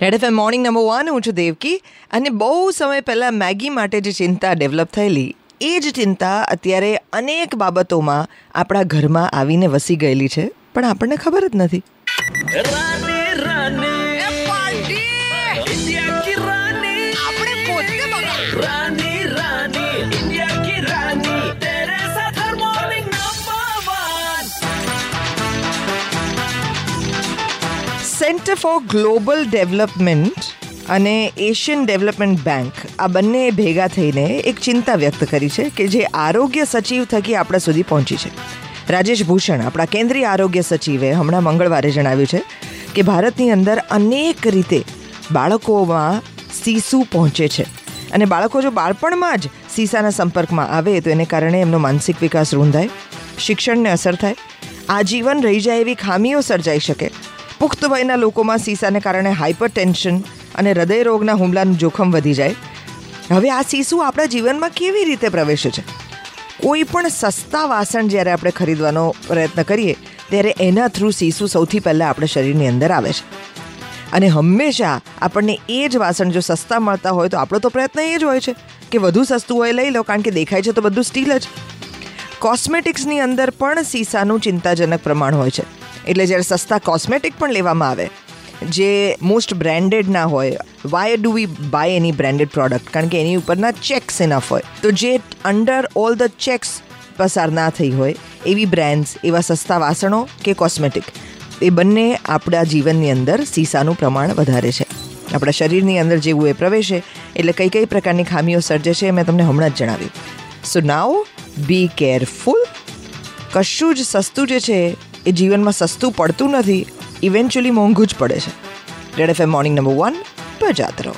Red FM morning number one, હું છું દેવકી. અને બહુ સમય પહેલાં મેગી માટે જે ચિંતા ડેવલપ થયેલી, એ જ ચિંતા અત્યારે અનેક બાબતોમાં આપણા ઘરમાં આવીને વસી ગયેલી છે. પણ આપણને ખબર જ નથી. સેન્ટર ફોર ગ્લોબલ ડેવલપમેન્ટ અને એશિયન ડેવલપમેન્ટ બેંક આ બંને ભેગા થઈને એક ચિંતા વ્યક્ત કરી છે કે જે આરોગ્ય સચિવ થકી આપણા સુધી પહોંચી છે. રાજેશ ભૂષણ, આપણા કેન્દ્રીય આરોગ્ય સચિવે હમણાં મંગળવારે જણાવ્યું છે કે ભારતની અંદર અનેક રીતે બાળકોમાં સીસુ પહોંચે છે. અને બાળકો જો બાળપણમાં જ સીસાના સંપર્કમાં આવે તો એને કારણે એમનો માનસિક વિકાસ રૂંધાય, શિક્ષણને અસર થાય, આજીવન રહી જાય એવી ખામીઓ સર્જાઈ શકે. પુખ્ત વયના લોકોમાં સીસાને કારણે હાઇપર ટેન્શન અને હૃદય રોગના હુમલાનું જોખમ વધી જાય. હવે આ સીસુ આપણા જીવનમાં કેવી રીતે પ્રવેશે છે? કોઈ પણ સસ્તા વાસણ જ્યારે આપણે ખરીદવાનો પ્રયત્ન કરીએ, ત્યારે એના થ્રુ સીસુ સૌથી પહેલાં આપણા શરીરની અંદર આવે છે. અને હંમેશા આપણને એ જ વાસણ જો સસ્તા મળતા હોય તો આપણો તો પ્રયત્ન એ જ હોય છે કે વધુ સસ્તું હોય લઈ લો, કારણ કે દેખાય છે તો બધું સ્ટીલ જ. કોસ્મેટિક્સની અંદર પણ સીસાનું ચિંતાજનક પ્રમાણ હોય છે. એટલે જ્યારે સસ્તા કોસ્મેટિક પણ લેવામાં આવે, જે મોસ્ટ બ્રાન્ડેડ ના હોય why do we buy any branded product કારણ કે એની ઉપરના ચેક્સ એનફ હોય. તો જે અંડર ઓલ ધ ચેક્સ પસાર ના થઈ હોય, એવી બ્રાન્ડ્સ એવા સસ્તા વાસણો કે કોસ્મેટિક એ બંને આપણા જીવનની અંદર સીસાનું પ્રમાણ વધારે છે. આપણા શરીરની અંદર જેવું એ પ્રવેશે, એટલે કઈ કઈ પ્રકારની ખામીઓ સર્જે છે મેં તમને હમણાં જ જણાવ્યું. સો નાવ બી કેરફુલ કશું જ સસ્તું જે છે એ જીવનમાં સસ્તું પડતું નથી. ઇવેન્ચ્યુઅલી મોંઘું જ પડે છે. Red F M morning number one બજાત રહો.